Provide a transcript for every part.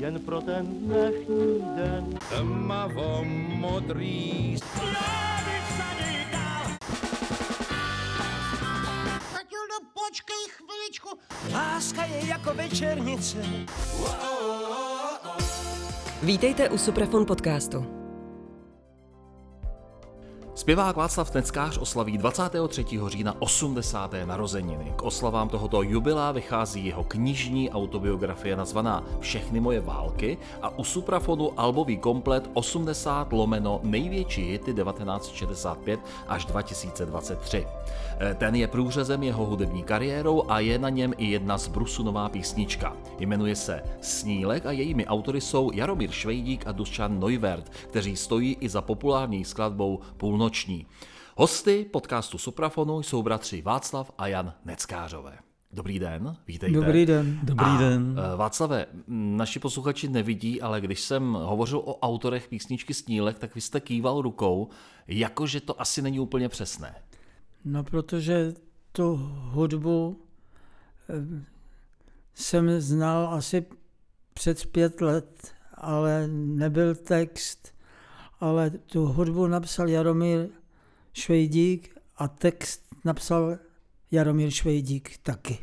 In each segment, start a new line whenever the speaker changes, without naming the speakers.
jen pro ten dnešní den.
Tmavo modrý
Matildo, počkej chviličku.
Láska je jako večernice.
Vítejte u Suprafon podcastu.
Zpěvák Václav Neckář oslaví 23. října 80. narozeniny. K oslavám tohoto jubilá vychází jeho knižní autobiografie nazvaná Všechny moje války a u Suprafonu albový komplet 80 lomeno největší hity 1965 až 2023. E, ten je průřezem jeho hudební kariérou a je na něm i jedna z Brusunová písnička. Jmenuje se Snílek a jejími autory jsou Jaromír Švejdík a Dušan Neuvert, kteří stojí i za populární skladbou Půlnoc noční. Hosty podcastu Suprafonu jsou bratři Václav a Jan Neckářové. Dobrý den, vítejte.
Dobrý den.
Dobrý a, den.
Eh, Václave, naši posluchači nevidí, ale když jsem hovořil o autorech písničky Snílek, tak vy jste kýval rukou, jakože to asi není úplně přesné.
No, protože tu hudbu eh, jsem znal asi před pět let, ale nebyl text ale tu hudbu napsal Jaromír Švejdík a text napsal Jaromír Švejdík taky.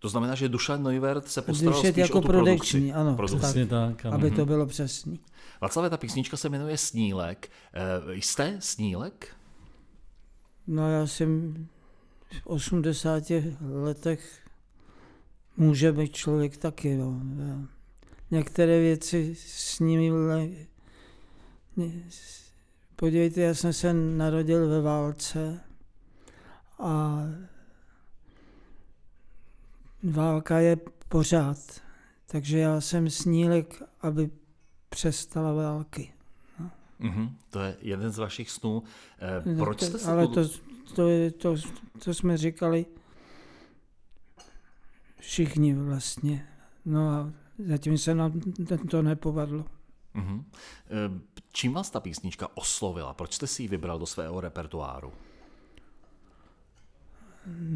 To znamená, že Dušan Neuvert se postaral Dušet spíš
jako
o tu
produkční, ano,
produkci.
Tak, tak, ano. aby to bylo přesný.
Václavé, ta písnička se jmenuje Snílek. E, jste Snílek?
No já jsem v 80 letech může být člověk taky. No. Některé věci s nimi Podívejte, já jsem se narodil ve válce a válka je pořád. Takže já jsem snílek, aby přestala války.
No. Mm-hmm, to je jeden z vašich snů. E, proč jste se
Ale to, to, je, to, to jsme říkali všichni vlastně. No a zatím se nám to nepovedlo.
Mm-hmm. Čím vás ta písnička oslovila? Proč jste si ji vybral do svého repertoáru?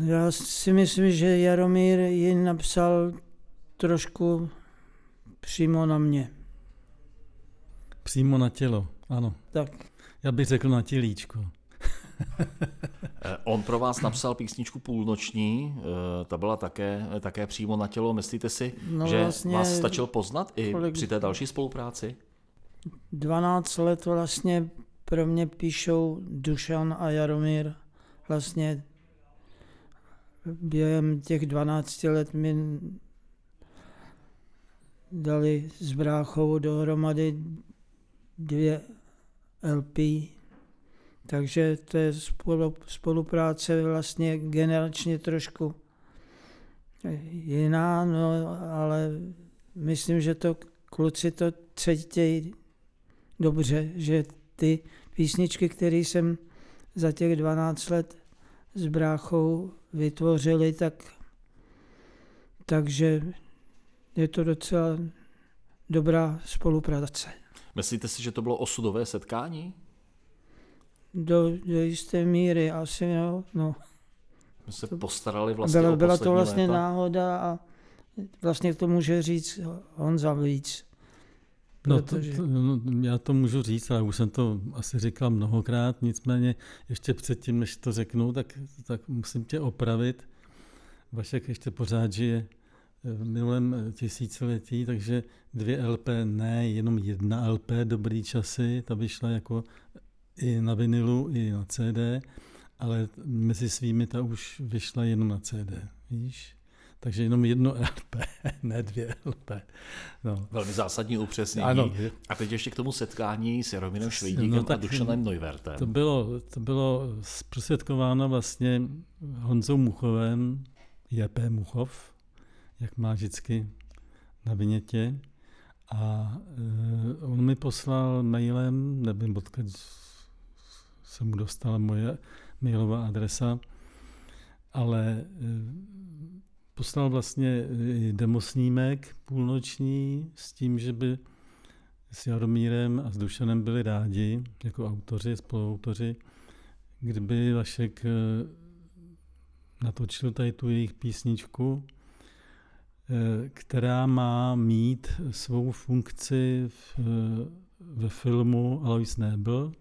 Já si myslím, že Jaromír ji napsal trošku přímo na mě.
Přímo na tělo, ano.
Tak.
Já bych řekl na tělíčko.
Eh, on pro vás napsal písničku Půlnoční, eh, ta byla také, také přímo na tělo. Myslíte si, no že vlastně vás stačil poznat i kolik... při té další spolupráci?
12 let vlastně pro mě píšou Dušan a Jaromír. Vlastně během těch 12 let mi dali s bráchou dohromady dvě LP, takže to je spolupráce vlastně generačně trošku jiná, no, ale myslím, že to kluci to cítějí dobře, že ty písničky, které jsem za těch 12 let s bráchou vytvořili, tak takže je to docela dobrá spolupráce.
Myslíte si, že to bylo osudové setkání?
Do, do jisté míry asi, jo. No.
My se postarali vlastně
byla,
o
byla to vlastně
léta.
náhoda a vlastně to může říct Honza víc.
No, to, to, no, já to můžu říct, ale už jsem to asi říkal mnohokrát, nicméně ještě předtím, než to řeknu, tak, tak musím tě opravit. Vašek ještě pořád žije v minulém tisíciletí, takže dvě LP, ne jenom jedna LP, dobrý časy, ta vyšla jako i na vinilu, i na CD, ale mezi svými ta už vyšla jenom na CD, víš? Takže jenom jedno LP, ne dvě LP. No.
Velmi zásadní upřesnění. Ano. A teď ještě k tomu setkání s Jaromírem Švejdíkem no, a Dušanem Neuwertem.
To bylo, to bylo zprostředkováno vlastně Honzou Muchovem, J.P. Muchov, jak má vždycky na vinětě. A uh, on mi poslal mailem, nevím, odkud se mu dostala moje mailová adresa, ale uh, poslal vlastně demosnímek půlnoční s tím, že by s Jaromírem a s Dušanem byli rádi, jako autoři, spoluautoři, kdyby Vašek eh, natočil tady tu jejich písničku. která má mít svou funkci v, ve filmu Alois Nebel.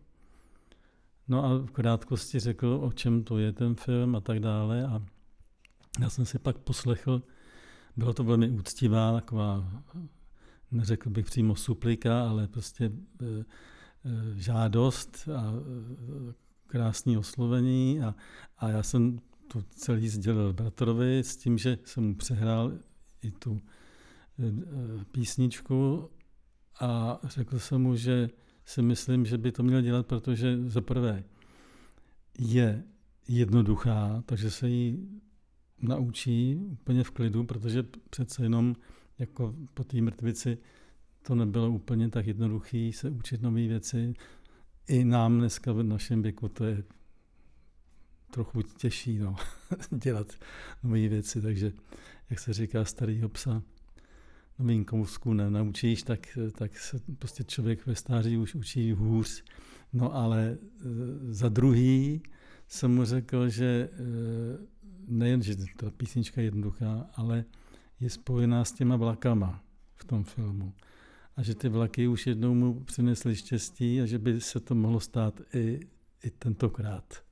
No a v krátkosti řekl, o čem to je ten film a tak dále. A já jsem si pak poslechl, bylo to velmi úctivá, taková, neřekl bych přímo suplika, ale prostě žádost a krásné oslovení a, a já jsem to celý sdělil bratrovi s tím, že jsem mu přehrál i tu písničku a řekl jsem mu, že si myslím, že by to měl dělat, protože za prvé je jednoduchá, takže se jí naučí úplně v klidu, protože přece jenom jako po té mrtvici to nebylo úplně tak jednoduché se učit nové věci. I nám dneska v našem věku to je trochu těžší no, dělat nové věci, takže jak se říká starý psa, novým kousku nenaučíš, tak, tak se prostě člověk ve stáří už učí hůř. No ale e, za druhý jsem mu řekl, že e, nejen, že ta písnička je jednoduchá, ale je spojená s těma vlakama v tom filmu. A že ty vlaky už jednou mu přinesly štěstí a že by se to mohlo stát i, i tentokrát.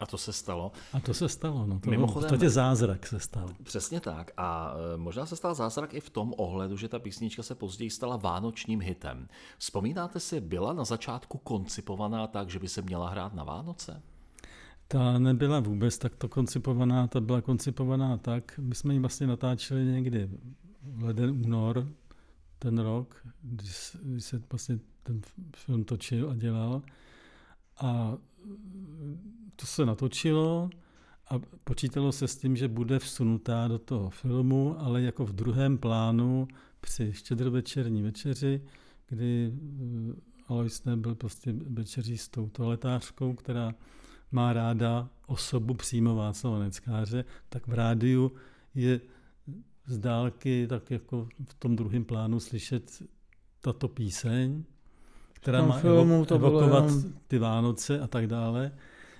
A to se stalo.
A to se stalo, no. To, Mimochodem, to zázrak se stal.
Přesně tak. A e, možná se stal zázrak i v tom ohledu, že ta písnička se později stala vánočním hitem. Vzpomínáte si, byla na začátku koncipovaná tak, že by se měla hrát na Vánoce?
Ta nebyla vůbec takto koncipovaná, ta byla koncipovaná tak, my jsme ji vlastně natáčeli někdy v leden, únor ten rok, když, se vlastně ten film točil a dělal. A to se natočilo a počítalo se s tím, že bude vsunutá do toho filmu, ale jako v druhém plánu při štědrovečerní večeři, kdy eh, Alois byl prostě večeří s tou toaletářkou, která má ráda osobu přímo Václava Neckáře, tak v rádiu je z dálky tak jako v tom druhém plánu slyšet tato píseň, která má filmu to evokovat jenom... ty Vánoce a tak dále.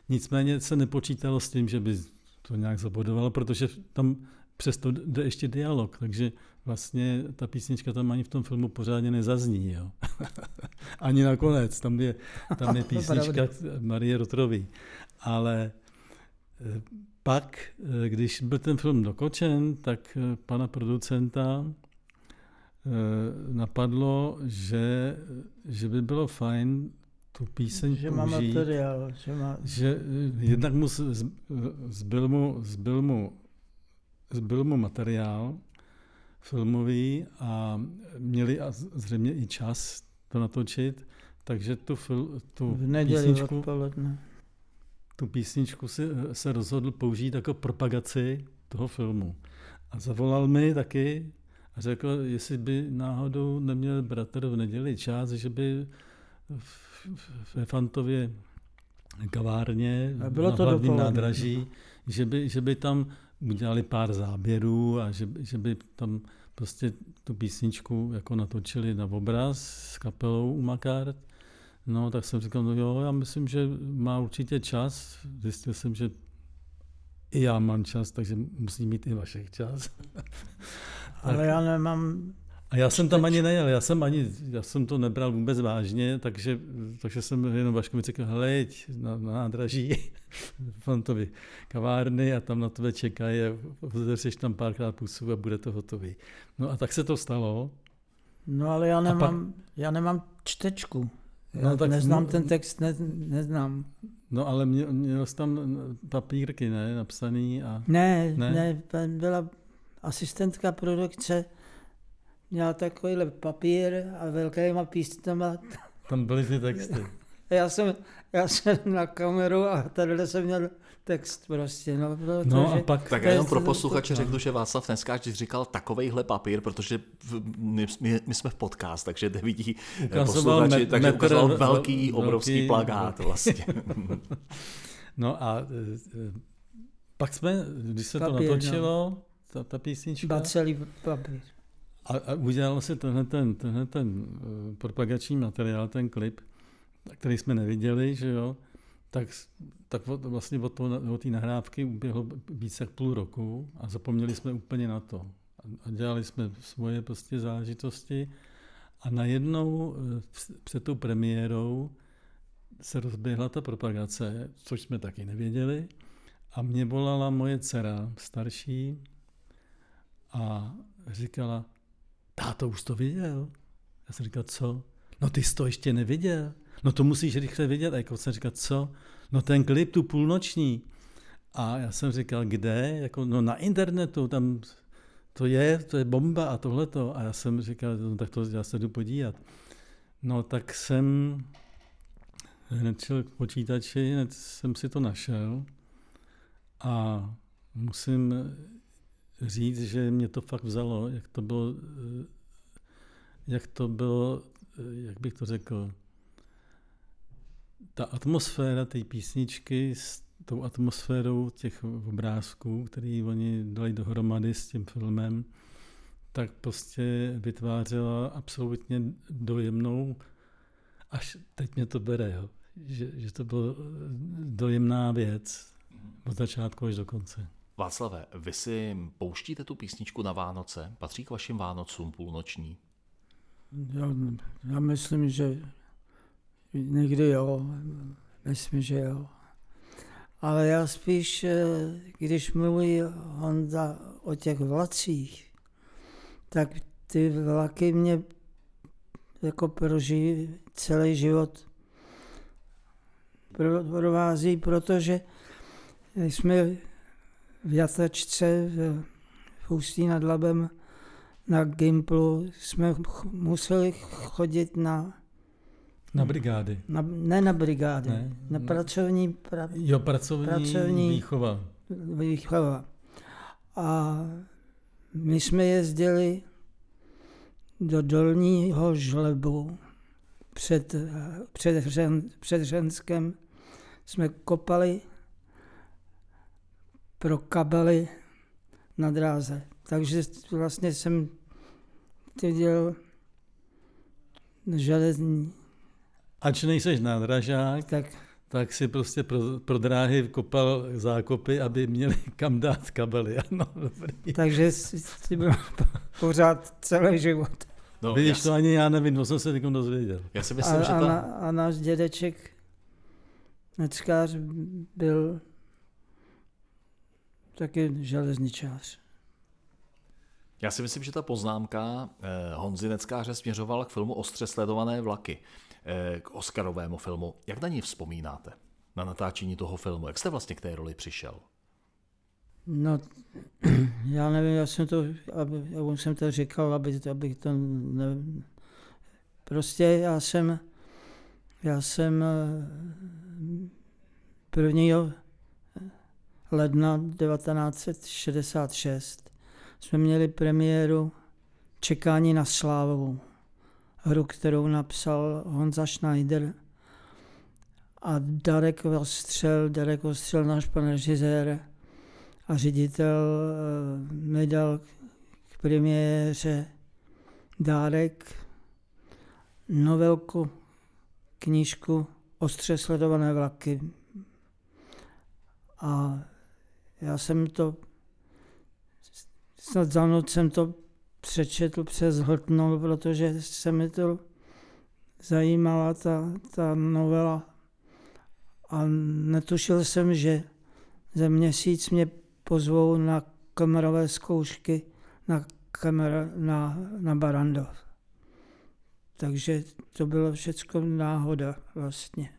Nicméně se nepočítalo s tím, že by to nějak zabodovalo, protože tam přesto jde ještě dialog, takže vlastně ta písnička tam ani v tom filmu pořádně nezazní. Jo. ani nakonec, tam je, tam je písnička Marie Rotrový. Ale eh, pak, eh, když byl ten film dokočen, tak eh, pana producenta napadlo, že, že by bylo fajn tu píseň
že
použít.
Má materiál, že má...
Že jednak mu zbyl mu, zbyl mu, zbyl mu materiál filmový a měli a zřejmě i čas to natočit, takže tu, fil, tu
v neděli
písničku,
odpoledne.
tu písničku si, se rozhodl použít jako propagaci toho filmu. A zavolal mi taky a řekl, jestli by náhodou neměl bratr v neděli čas, že by ve Fantově kavárně a bylo na to hlavním nádraží, že by, že by tam udělali pár záběrů a že, že by tam prostě tu písničku jako natočili na obraz s kapelou u Makart. No, tak jsem říkal, no jo, já myslím, že má určitě čas. Zjistil jsem, že i já mám čas, takže musí mít i vašich čas.
Ale já nemám
a já jsem tam ani nejel, já jsem, ani, já jsem to nebral vůbec vážně, takže, takže jsem jenom Vaškovi řekl, hele, na, na nádraží Fantovi kavárny a tam na tebe čekají a vzeš tam párkrát pusu a bude to hotový. No a tak se to stalo.
No ale já nemám, pak, já nemám čtečku. Já no, tak, neznám no, ten text, ne, neznám.
No ale měl, měl jsi tam papírky, ne, napsaný a...
Ne, ne, ne byla asistentka produkce, měla takovýhle papír a velkýma písnama.
Tam byly ty texty.
Já jsem, já jsem na kameru a tady jsem měl text prostě. No,
protože, no a pak...
Tak jenom pro posluchače řeknu, že Václav dneska když říkal takovejhle papír, protože my, my, my jsme v podcast, takže nevidí posluchači, met, takže metr, ukazoval velký, obrovský velký, plagát vlastně.
no a e, e, pak jsme, když se papír, to natočilo, no. ta, ta písnička...
celý papír.
A, a udělal se tenhle ten, tenhle ten uh, propagační materiál, ten klip, který jsme neviděli, že jo, tak, tak vlastně od, toho, od té nahrávky uběhlo více jak půl roku a zapomněli jsme úplně na to. a dělali jsme svoje prostě záležitosti a najednou eh, před tou premiérou se rozběhla ta propagace, což jsme taky nevěděli. A mě volala moje dcera starší a říkala, táto už to viděl. Já jsem říkal, co? No ty jsi to ještě neviděl. No to musíš rychle vidět. A jako jsem říkal, co? No ten klip tu půlnoční. A já jsem říkal, kde? Jako, no na internetu, tam to je, to je bomba a tohleto. A já jsem říkal, no, tak to já se jdu podívat. No tak jsem hned šel k počítači, hned jsem si to našel a musím říct, že mě to fakt vzalo, jak to bylo, jak to bylo, jak bych to řekl, ta atmosféra té písničky s tou atmosférou těch obrázků, který oni dali dohromady s tím filmem, tak prostě vytvářela absolutně dojemnou, až teď mě to bere, jo. Že, že to byla dojemná věc od začátku až do konce.
Václave, vy si pouštíte tu písničku na Vánoce? Patří k vašim Vánocům půlnoční?
Já, já myslím, že někdy jo, myslím, že jo. Ale já spíš, eh, když mluví Honza o těch vlacích, tak ty vlaky mě jako prožijí celý život provází, protože jsme v Jatačce v Ústí nad Labem na Gimplu jsme museli chodit na
na brigády.
Na, ne na brigády, ne, na pracovní, pra,
jo, pracovní, pracovní výchova.
výchova. A my jsme jezdili do Dolního žlebu před, před, před Řenskem. Jsme kopali pro kabely na dráze. Takže vlastně jsem viděl železní.
Ač nejseš nádražák, tak, tak si prostě pro, pro dráhy kopal zákopy, aby měli kam dát kabely. Ano, dobrý.
Takže jsi byl pořád celý život.
No, Vidíš, to ani já nevím, to jsem se někom dozvěděl.
Já si myslím, a, že ta...
a, na, a náš dědeček, neckář, byl taky železničář.
Já si myslím, že ta poznámka eh, Honzy Neckáře směřovala k filmu Ostře sledované vlaky, eh, k Oscarovému filmu. Jak na ní vzpomínáte? Na natáčení toho filmu. Jak jste vlastně k té roli přišel?
No, já nevím, já jsem to, aby, já jsem to říkal, aby, abych to ne, prostě já jsem, já jsem eh, prvního ledna 1966 jsme měli premiéru Čekání na slávu, hru, kterou napsal Honza Schneider a Darek Ostřel, Darek Ostřel, náš pan režisér a ředitel eh, mi dal k premiéře dárek novelku, knížku Ostře sledované vlaky. A já jsem to, snad za noc jsem to přečetl přes hltnul, protože se mi to zajímala ta, ta novela. A netušil jsem, že za měsíc mě pozvou na kamerové zkoušky na, kamer, na, na Barandov. Takže to bylo všechno náhoda vlastně.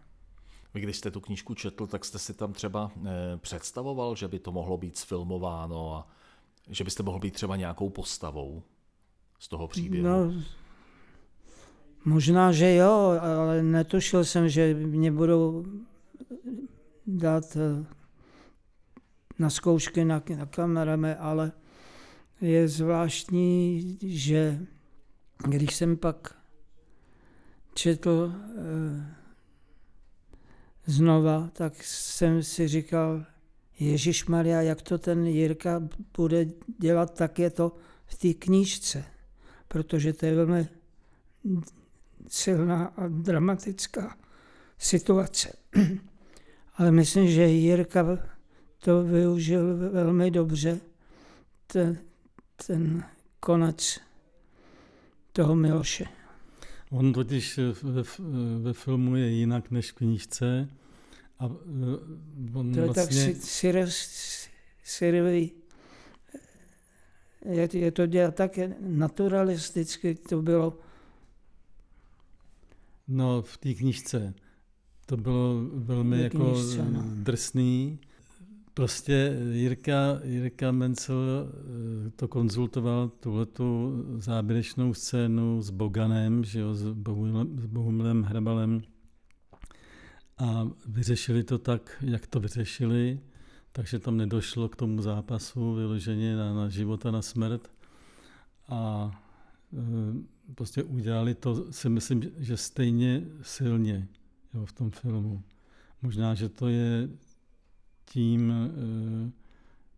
Vy když jste tu knížku četl, tak jste si tam třeba eh, představoval, že by to mohlo být sfilmováno a že byste mohl být třeba nějakou postavou z toho příběhu?
No, možná, že jo, ale netušil jsem, že mě budou dát eh, na zkoušky na, na kamerami, ale je zvláštní, že když jsem pak četl eh, znova, tak jsem si říkal, Ježíš Maria, jak to ten Jirka bude dělat, tak je to v té knížce, protože to je velmi silná a dramatická situace. Ale myslím, že Jirka to využil velmi dobře, ten, ten konec toho Miloše.
On totiž ve, ve filmu je jinak než v knížce. A eh, on
To je tak
vlastně,
si- syrový. Je, je to dělat tak naturalisticky, to bylo
no v té knížce to bylo velmi
Ve
jako
knížce, no.
drsný. Prostě Jirka, Jirka Mencel eh, to konzultoval, tuhletu záběrečnou scénu s Boganem, že jo, s, Bohumilem, s Bohumilem Hrabalem a vyřešili to tak, jak to vyřešili, takže tam nedošlo k tomu zápasu vyloženě na, na život a na smrt. A e, prostě udělali to, si myslím, že stejně silně jo, v tom filmu. Možná, že to je tím e,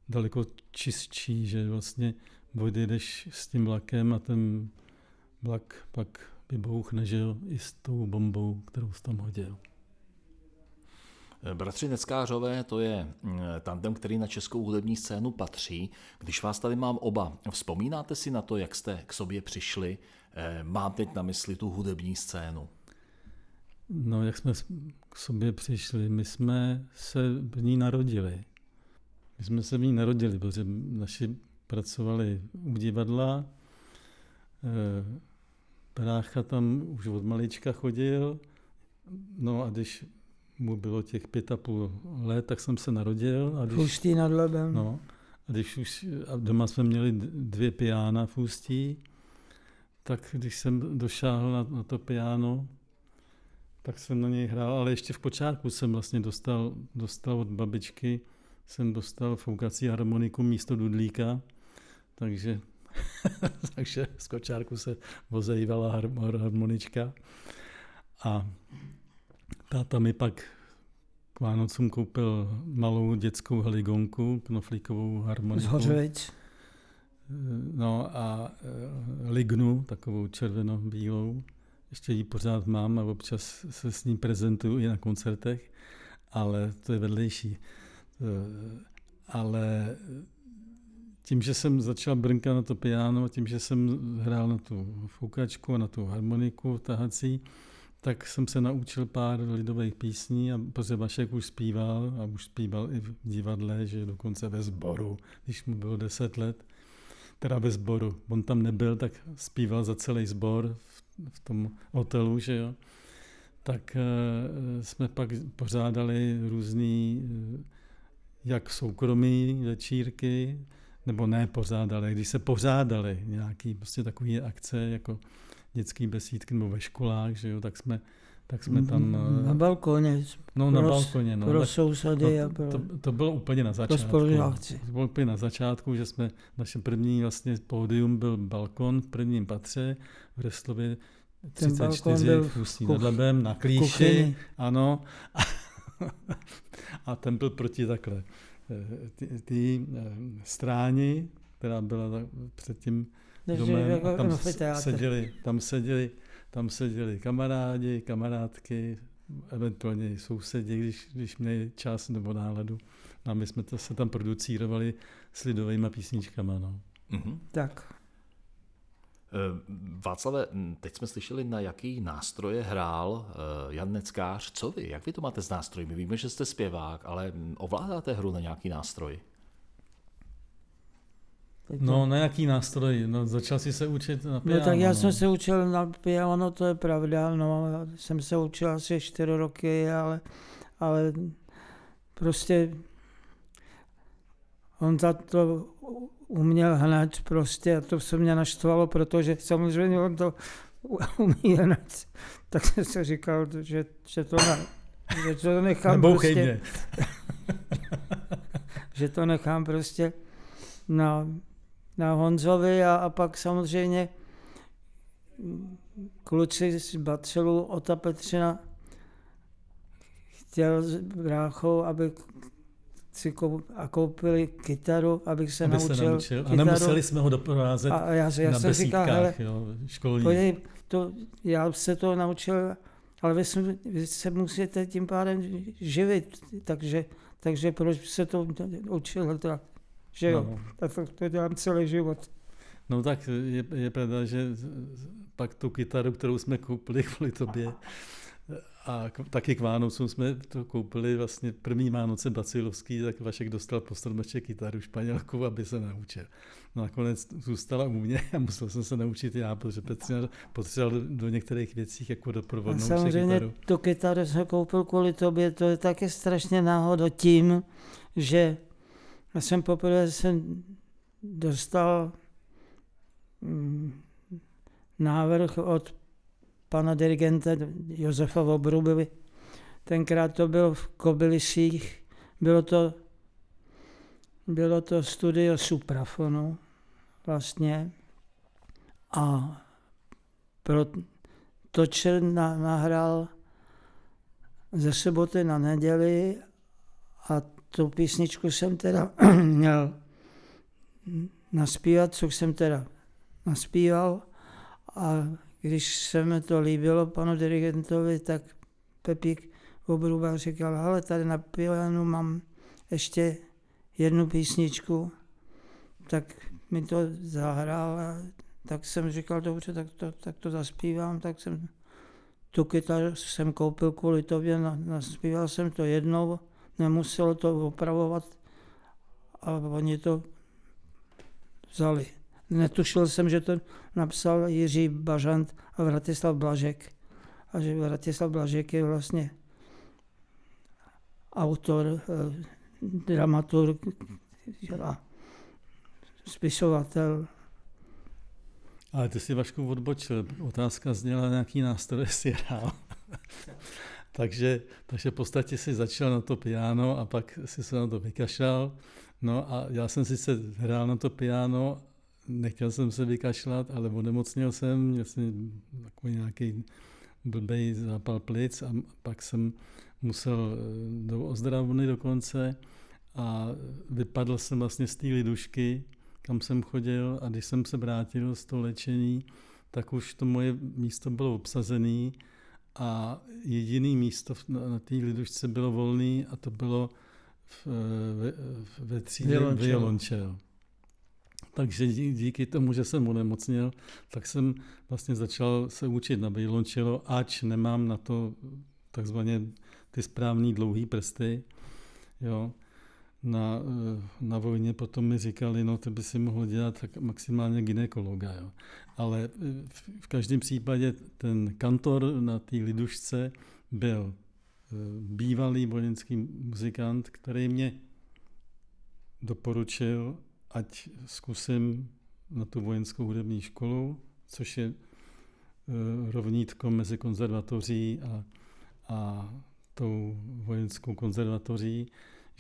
daleko čistší, že vlastně odjedeš s tím vlakem a ten vlak pak by Bůh nežil i s tou bombou, kterou jsi tam hodil.
Bratři Neckářové, to je mm, tandem, který na českou hudební scénu patří. Když vás tady mám oba, vzpomínáte si na to, jak jste k sobě přišli? Eh, Mám teď na mysli tu hudební scénu.
No, jak jsme k sobě přišli, my jsme se v ní narodili. My jsme se v ní narodili, protože naši pracovali u divadla, eh, brácha tam už od malička chodil, no a když mu bylo těch pět a půl let, tak jsem se narodil. A když,
Ústí nad Labem.
No, a když už a doma jsme měli dvě piána v Ústí, tak když jsem došáhl na, na to piano, tak jsem na něj hrál, ale ještě v počátku jsem vlastně dostal, dostal od babičky, jsem dostal foukací harmoniku místo dudlíka, takže, takže z kočárku se har- harmonička. A táta mi pak k Vánocům koupil malou dětskou heligonku, knoflíkovou harmoniku.
Hořovic.
No a eh, lignu, takovou červeno-bílou. Ještě ji pořád mám a občas se s ní prezentuju i na koncertech, ale to je vedlejší. Eh, Ale tím, že jsem začal brnkat na to piano, tím, že jsem hrál na tu foukačku a na tu harmoniku tahací, tak jsem se naučil pár lidových písní a protože Vašek už zpíval a už zpíval i v divadle, že dokonce ve sboru, když mu bylo 10 let, teda ve sboru. On tam nebyl, tak zpíval za celý sbor v, v tom hotelu, že jo. Tak e, jsme pak pořádali různý, e, jak soukromí večírky, nebo ne pořádali, když se pořádali nějaký prostě takový akce, jako dětský besídky nebo ve školách, že jo, tak jsme, tak jsme tam... eh,
Na balkoně.
No, na
pro-
balkoně, no.
Pro
tak-
sousedy a
No,
pro...
to, to bylo úplně na začátku. To bylo úplně na začátku, že jsme, naše první vlastně pódium byl balkon v prvním patře v
balkon
34
byl
v Ústí nad Labem na klíši.
kuchyni.
Ano. A ten byl proti takhle. eh, Ty, ty eh, stráni, která byla tak před tím
Takže
domem,
jako
a tam seděli, tam seděli, tam seděli kamarádi, kamarádky, eventuálně i sousedi, když, když měli čas nebo náladu. A my jsme to se tam producírovali s lidovými písničkama. No.
Mhm.
Tak.
Eh, Václave, m, teď jsme slyšeli, na jaký nástroje hrál eh, Jan Neckář. Co vy? Jak vy to máte s nástroji? My víme, že jste zpěvák, ale m, ovládáte hru na nějaký nástroj?
To-
no, na jaký nástroj? No, začal si se učit na piano.
No tak já
no.
jsem se učil na piano, to je pravda, no, jsem se učil asi čtyři roky, ale, ale prostě on za to uměl hned prostě a to se mě naštvalo, protože samozřejmě on to umí hned, tak jsem si říkal, že, že to ne, že to nechám
Nebouchej
prostě,
mě.
že to nechám prostě na, na Honzovi a, a pak samozřejmě kluci z Bacelu Ota Petřina chtěl s bráchou, aby si kou, a koupili kytaru, abych se
Aby
naučil,
se naučil. A
kytaru.
nemuseli jsme ho doprovázet
a, a já, já
na
jsem říkal, hele,
besídkách jo, školních.
Podívej, to, já se to naučil, ale vy se, vy se musíte tím pádem živit, takže, takže proč se to učil tak, že jo,
No.
tak to, to dělám celý život.
No tak je, je pravda, že pak tu kytaru, kterou jsme koupili kvůli tobě, a k, taky k Vánocům jsme to koupili vlastně první Vánoce Bacilovský, tak Vašek dostal po stromeček kytaru španělku, aby se naučil. No nakonec zůstala u mě a musel jsem se naučit já, protože Petr potřeboval do některých věcí jako doprovodnou
Samozřejmě
kytaru.
tu kytaru jsem koupil kvůli tobě, to je taky strašně náhoda tím, že já jsem poprvé jsem dostal mm, návrh od pana dirigenta Josefa Vobruby. Tenkrát to bylo v Kobylisích, bylo to, bylo to studio suprafonu vlastně a pro točil na, nahrál ze soboty na neděli a tu písničku jsem teda měl naspívat, co jsem teda naspíval. A když se mi to líbilo panu dirigentovi, tak Pepík Obruba říkal, ale tady na pianu mám ještě jednu písničku, tak mi to zahrál a tak jsem říkal, dobře, tak to, tak to zaspívám, tak jsem tu kytaru jsem koupil kvůli tobě, naspíval jsem to jednou, nemuselo to opravovat a oni to vzali. Netušil jsem, že to napsal Jiří Bažant a Vratislav Blažek. A že Vratislav Blažek je vlastně autor, eh, dramaturg a spisovatel.
Ale ty si Vašku odbočil. Otázka zněla, nějaký nástroje si hrál. Takže, takže v podstatě si začal na to piano a pak si se na to vykašlal. No a já jsem sice hrál na to piano, nechtěl jsem se vykašlat, ale onemocněl jsem, měl jsem takový nějaký blbej zápal plic a pak jsem musel eh, do ozdravny dokonce a vypadl jsem vlastně z té lidušky, kam jsem chodil a když jsem se vrátil z toho léčení, tak už to moje místo bylo obsazené a jediné místo na, té lidušce bylo volné a to bylo v, ve, ve třídě violončel. Takže díky tomu, že jsem onemocněl, tak jsem vlastně začal se učit na violončelo, ač nemám na to takzvaně ty správné dlouhé prsty. Jo. Na, na vojně potom mi říkali, no to by si mohl dělat tak maximálně ginekologa. Jo. Ale v, v každém případě ten kantor na té lidušce byl e, bývalý vojenský muzikant, který mě doporučil, ať zkusím na tu vojenskou hudební školu, což je rovnítko mezi konzervatoří a, a tou vojenskou konzervatoří,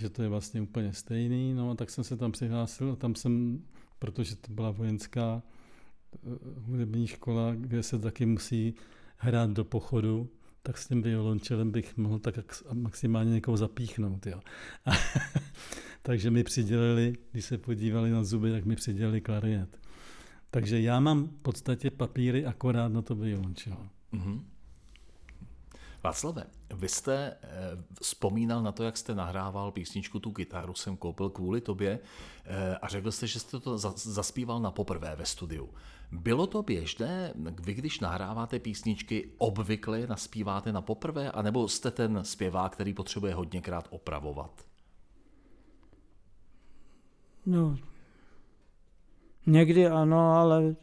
že to je vlastně úplně stejný. No a tak jsem se tam přihlásil a tam jsem, protože to byla vojenská e, hudební škola, kde se taky musí hrát do pochodu, tak s tím violončelem bych mohl tak maximálně někoho zapíchnout. Jo. Takže mi přidělili, když se podívali na zuby, tak mi přidělili klarinet. Takže já mám v podstatě papíry akorát na to violončelo. Mm-hmm.
Václave, vy jste eh, vzpomínal na to, jak jste nahrával písničku Tu kytaru jsem koupil kvůli tobě eh, a řekl jste, že jste to za, zaspíval na poprvé ve studiu. Bylo to běžné, vy když nahráváte písničky, obvykle naspíváte na poprvé, anebo jste ten zpěvák, který potřebuje hodněkrát opravovat?
No, někdy ano, ale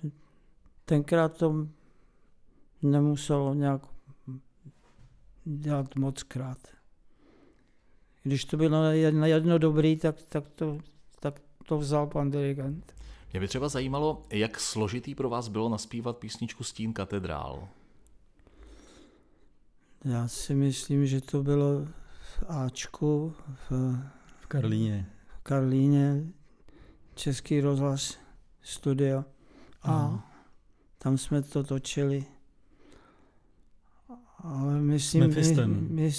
tenkrát to nemuselo nějak dělat moc krát. Když to bylo na jedno dobrý, tak, tak, to, tak to vzal pan dirigent.
Mě by třeba zajímalo, jak složitý pro vás bylo naspívat písničku Stín katedrál.
Já si myslím, že to bylo v Ačku, v,
v Karlíně.
V Karlíně, Český rozhlas studio. A uh tam jsme to točili. Ale myslím,
Mephistem.
My, my,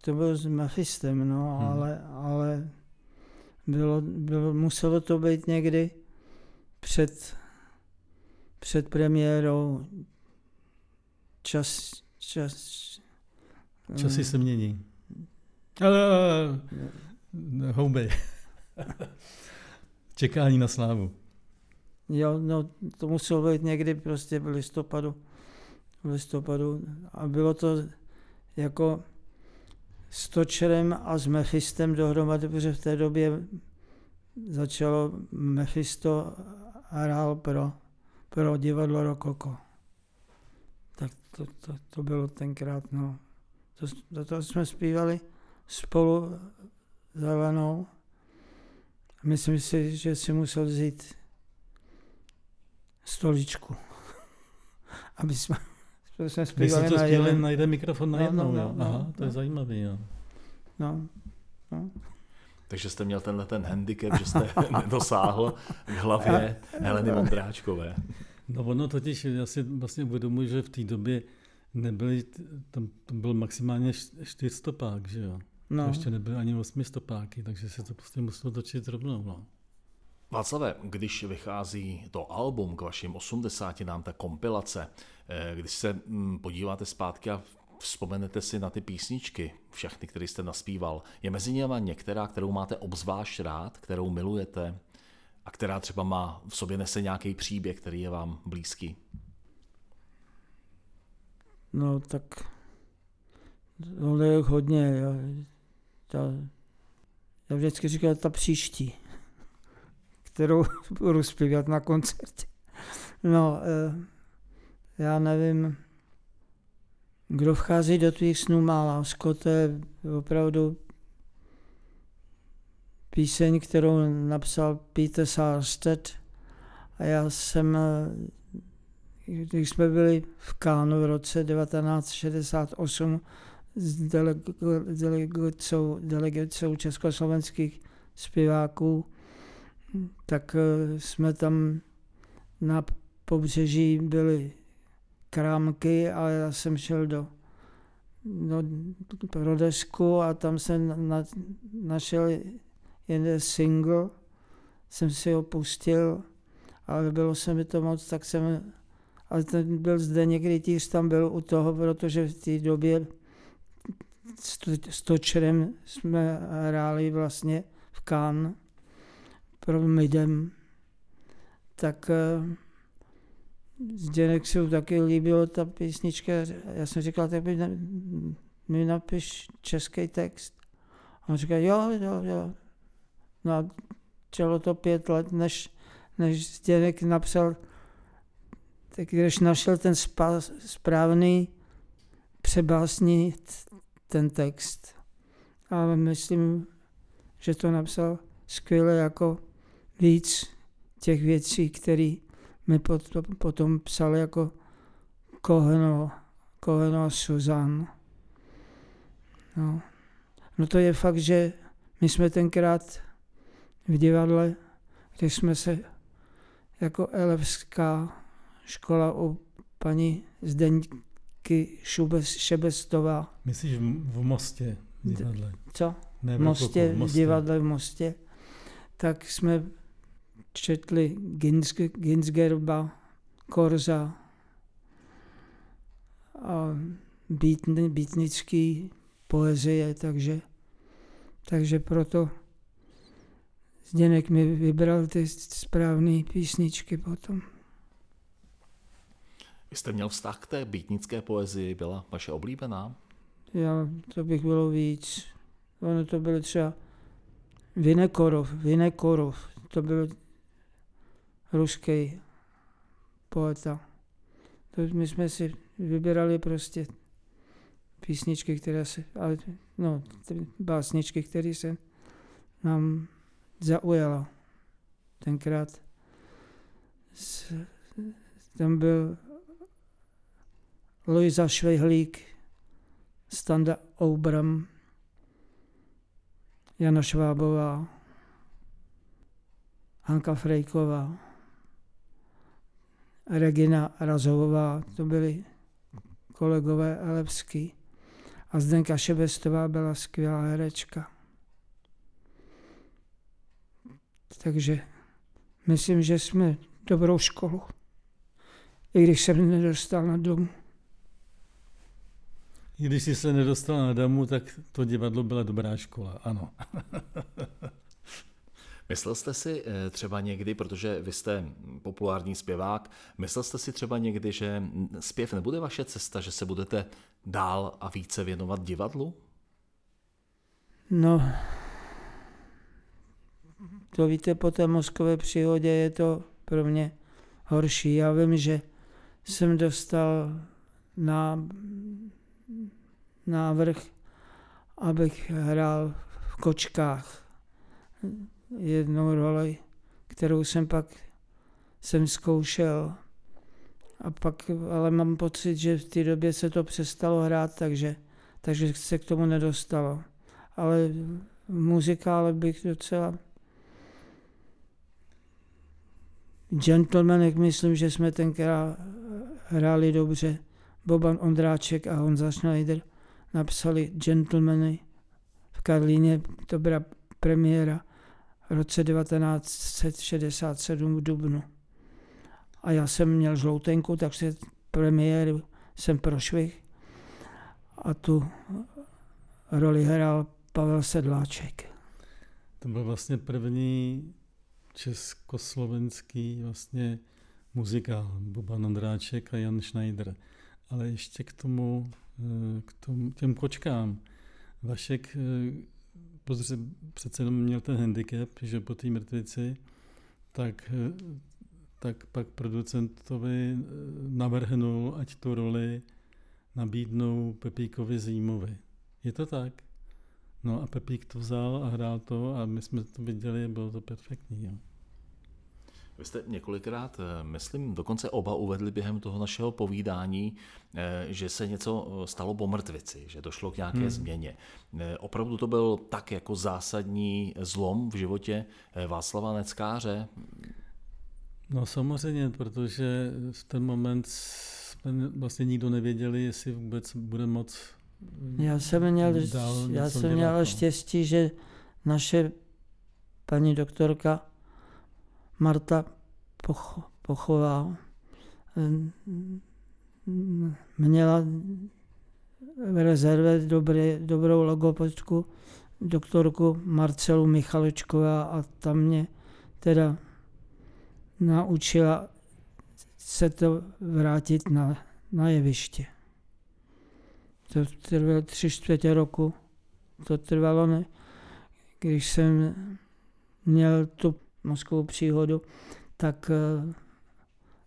to bylo s Mephistem, no, hmm. ale, ale bylo, bylo, muselo to být někdy před, před premiérou čas, čas
Časy se mění. Houby. Čekání na slávu.
Jo, no to muselo být někdy prostě v listopadu. V listopadu. A bylo to jako s Točerem a s Mephistem dohromady, protože v té době začalo Mephisto hrál pro, pro divadlo Rokoko. Tak to, to, to bylo tenkrát, no. To, to, to jsme zpívali spolu zelenou. Myslím si, že si musel vzít stoličku, aby jsme, jsme
Vy si
zpívali
to
na
chtěli
jeden.
najde mikrofon na
No,
jednou,
no,
jo?
no,
Aha,
no,
to je
no.
zajímavý, jo.
No, no.
Takže jste měl tenhle ten handicap, že jste nedosáhl k hlavě Heleny Vondráčkové.
No ono totiž, já si vlastně uvědomuji, že v té době nebyly, tam, tam byl maximálně čtyřstopák, že jo?
no.
Ještě nebyly ani osmistopáky, takže se to prostě muselo točit rovnou, no.
Václave, když vychází to album k vašim 80 nám ta kompilace, eh, když se mm, podíváte zpátky a vzpomenete si na ty písničky, všechny, které jste naspíval, je mezi nimi některá, kterou máte obzvlášť rád, kterou milujete a která třeba má v sobě nese nějaký příběh, který je vám blízký?
No tak ono je hodně. Já, ta, já vždycky říkám ta příští, kterou budu zpívat na koncertě. No, eh, já nevím, kdo vchází do tvých snů má lásko, to je opravdu píseň, kterou napsal Peter Sarstedt. A já jsem eh, když jsme byli v Kánu v roce 1968 s delega- delegacou, delegacou československých zpěváků, tak eh, jsme tam na pobřeží byly krámky a já jsem šel do, do Prodesku a tam jsem na, našel jeden single, jsem si ho pustil, ale bylo se mi to moc, tak jsem ale ten byl zde někdy týž tam byl u toho, protože v té době s to- s Točerem jsme hráli vlastně v Cannes pro Midem, tak eh, Zdeněk se taky líbilo ta písnička. Já jsem říkal, tak mi, mi napiš český text. A on říkal, jo, jo, jo. No a čelo to pět let, než, než Zdeněk napsal tak když našel ten spa, správný přebásnit ten text. Ale myslím, že to napsal skvěle jako víc těch věcí, které mi pot- potom psal jako Koheno, Koheno a Suzanne. No. no to je fakt, že my jsme tenkrát v divadle, když jsme se jako elevská škola u paní Zdeňky Šubes, Šebestová.
Myslíš v, v Mostě v divadle?
Co?
Ne,
V
v
Mostě, v divadle v Mostě. Tak jsme četli Ginsgerba, Korza a Bítny, Bítnický poezie, takže, takže proto Zdeněk mi vybral ty správné písničky potom.
Vy jste měl vztah k té býtnické poezii, byla vaše oblíbená?
Já, to bych bylo víc. Ono to byl třeba Vinekorov, Vinekorov, to byl ruský poeta. To my jsme si vybírali prostě písničky, které se, ale, no, básničky, které se nám zaujala. Tenkrát s, tam byl Lojza Švejhlík, Standa Oubram, Jana Švábová, Hanka Frejková, Regina Razovová, to byli kolegové Elevský. A Zdenka Šebestová byla skvělá herečka. Takže myslím, že jsme dobrou školu. I když jsem nedostal na domu.
I když jsi se nedostal na damu, tak to divadlo byla dobrá škola, ano.
Myslel jste si eh, třeba někdy, protože vy jste populární zpěvák, myslel jste si třeba někdy, že zpěv nebude vaše cesta, že se budete dál a více věnovat divadlu?
No, to víte, po té mozkové příhodě je to pro mě horší. Já vím, že jsem dostal na návrh, abych hrál v kočkách jednou roli, kterou jsem pak jsem zkoušel. A pak, ale mám pocit, že v té době se to přestalo hrát, takže, takže se k tomu nedostalo. Ale muzikále bych docela Gentlemanek, myslím, že jsme tenkrát hráli dobře. Boban Ondráček a Honza Schneider napsali Gentlemany v Karlíně, to byla premiéra v roce 1967 v Dubnu. A já jsem měl žloutenku, takže premiéru jsem prošvih a tu roli hrál Pavel Sedláček.
To byl vlastně první československý vlastně muzikál, Boban Ondráček a Jan Schneider. Ale ještě k tomu, eh, k tomu těm kočkám. Vašek eh, protože přece jenom měl ten handicap, že po té mrtvici, tak, eh, tak pak producentovi navrhnul, ať tu roli nabídnou Pepíkovi Zímovi. Je to tak? No a Pepík to vzal a hrál to a my jsme to viděli, bylo to perfektní. Jo.
Vy jste několikrát, eh, myslím, dokonce oba uvedli během toho našeho povídání, eh, že se něco eh, stalo po mrtvici, že došlo k nějaké hmm. změně. Opravdu to byl tak jako zásadní zlom v životě Václava Neckáře?
No samozřejmě, protože v ten moment jsme vlastně nikdo nevěděli, jestli vůbec bude moc
já jsem měl, já jsem měl no. štěstí, že naše paní doktorka Marta Poch, Pochová měla v rezerve dobré, dobrou logopedku, doktorku Marcelu Michaličková a tam mě teda naučila se to vrátit na, na jeviště. To trvalo tři čtvrtě roku. To trvalo, ne? když jsem měl tu mozkovou příhodu, tak eh,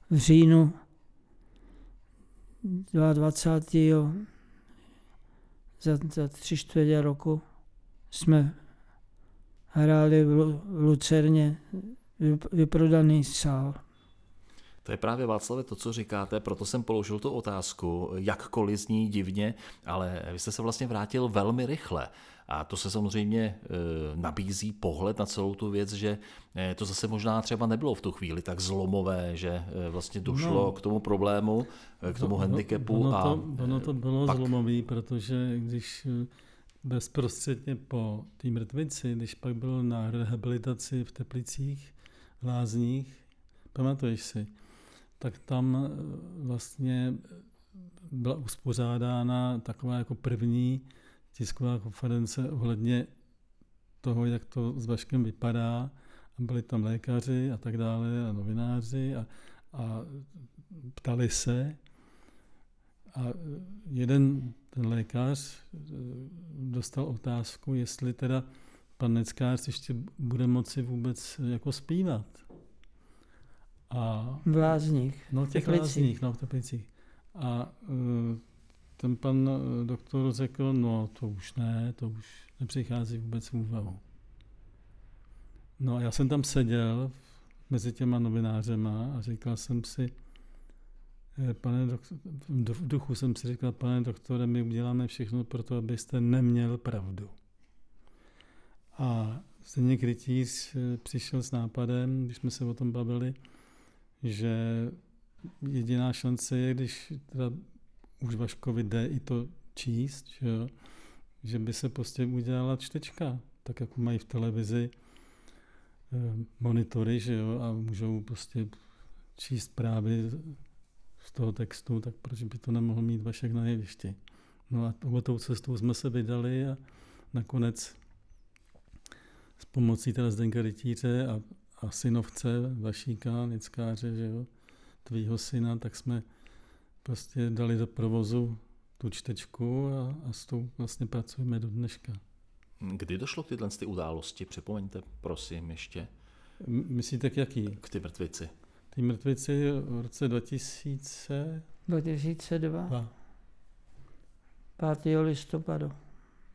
v říjnu 22. za, za tři čtvrtě roku jsme hráli v Lucerně vyprodaný sál.
To je právě Václave to, co říkáte, proto jsem položil tu otázku, jakkoliv zní divně, ale vy jste se vlastně vrátil velmi rychle. A to se samozřejmě e, nabízí pohled na celou tu věc, že e, to zase možná třeba nebylo v tu chvíli tak zlomové, že e, vlastně došlo no, k tomu problému, k tomu no, handicapu.
Ono to, a, ono to bylo pak... zlomový, protože když bezprostředně po té mrtvici, když pak byl na rehabilitaci v Teplicích, v Lázních, pamatuješ si, tak tam eh, vlastně byla uspořádána taková jako první tisková konference ohledně toho, jak to s Vaškem vypadá. A byli tam lékaři a tak dále a novináři a, a ptali se. A jeden ten lékař eh, dostal otázku, jestli teda pan Neckář ještě bude moci vůbec jako zpívat.
A, v lázních.
No, v těch lázních, no, v Teplicích. A uh, ten pan e, doktor řekl, no to už ne, to už nepřichází vůbec v úvahu. No a já jsem tam seděl mezi těma novinářema a říkal jsem si, e, pane doktor, v duchu jsem si říkal, pane doktore, my uděláme všechno pro to, abyste neměl pravdu. A stejně Rytíř přišel s nápadem, když jsme se o tom bavili, že jediná šance je, když teda už Vaškovi jde i to číst, že, jo, že by se prostě udělala čtečka, tak jako mají v televizi eh, monitory, že jo, a můžou prostě číst právě z toho textu, tak proč by to nemohl mít Vašek na jevišti. No a tou cestou jsme se vydali a nakonec s pomocí teda Zdenka Rytíře a, a synovce Vašíka, Nickáře, že jo, tvýho syna, tak jsme prostě dali do provozu tu čtečku a, a s tou vlastně pracujeme do dneška.
Kdy došlo k tyhle ty události? Připomeňte, prosím, ještě
Myslíte k jaký?
k ty mrtvici.
Ty mrtvici v roce 2002?
2002, 5. listopadu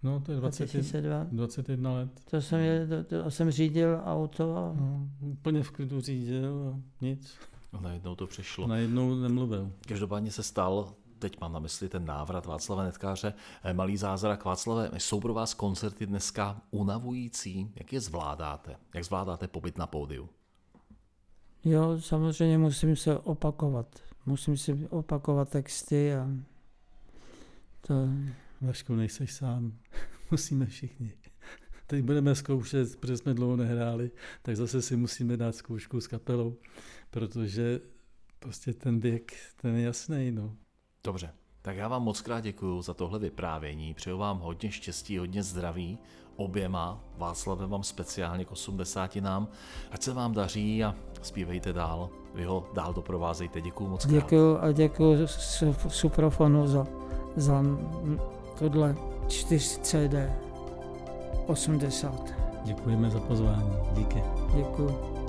No, to je 20,
2002.
21 let.
To jsem, je, to, to jsem řídil auto a
No, úplně v klidu řídil a nic.
No, najednou to přišlo.
Najednou nemluvil.
Každopádně se stal, teď mám na mysli ten návrat Václava Netkáře, eh, malý zázrak. Václave, jsou pro vás koncerty dneska unavující? Jak je zvládáte? Jak zvládáte pobyt na pódiu?
jo, samozřejmě musím se opakovat. Musím si opakovat texty a to,
Vašku, nejseš sám. Musíme všichni. Teď budeme zkoušet, protože jsme dlouho nehráli, tak zase si musíme dát zkoušku s kapelou, protože prostě ten věk, ten je jasný, no.
Dobře, tak já vám moc krát děkuji za tohle vyprávění. Přeju vám hodně štěstí, hodně zdraví. Oběma, Václave vám speciálně k 80 nám. Ať se vám daří a zpívejte dál. Vy ho dál doprovázejte. Děkuji moc krát.
děkuju a děkuju su- Suprofonu za, za tohle 4 CD 80.
Děkujeme za pozvání. Díky.
Děkuju.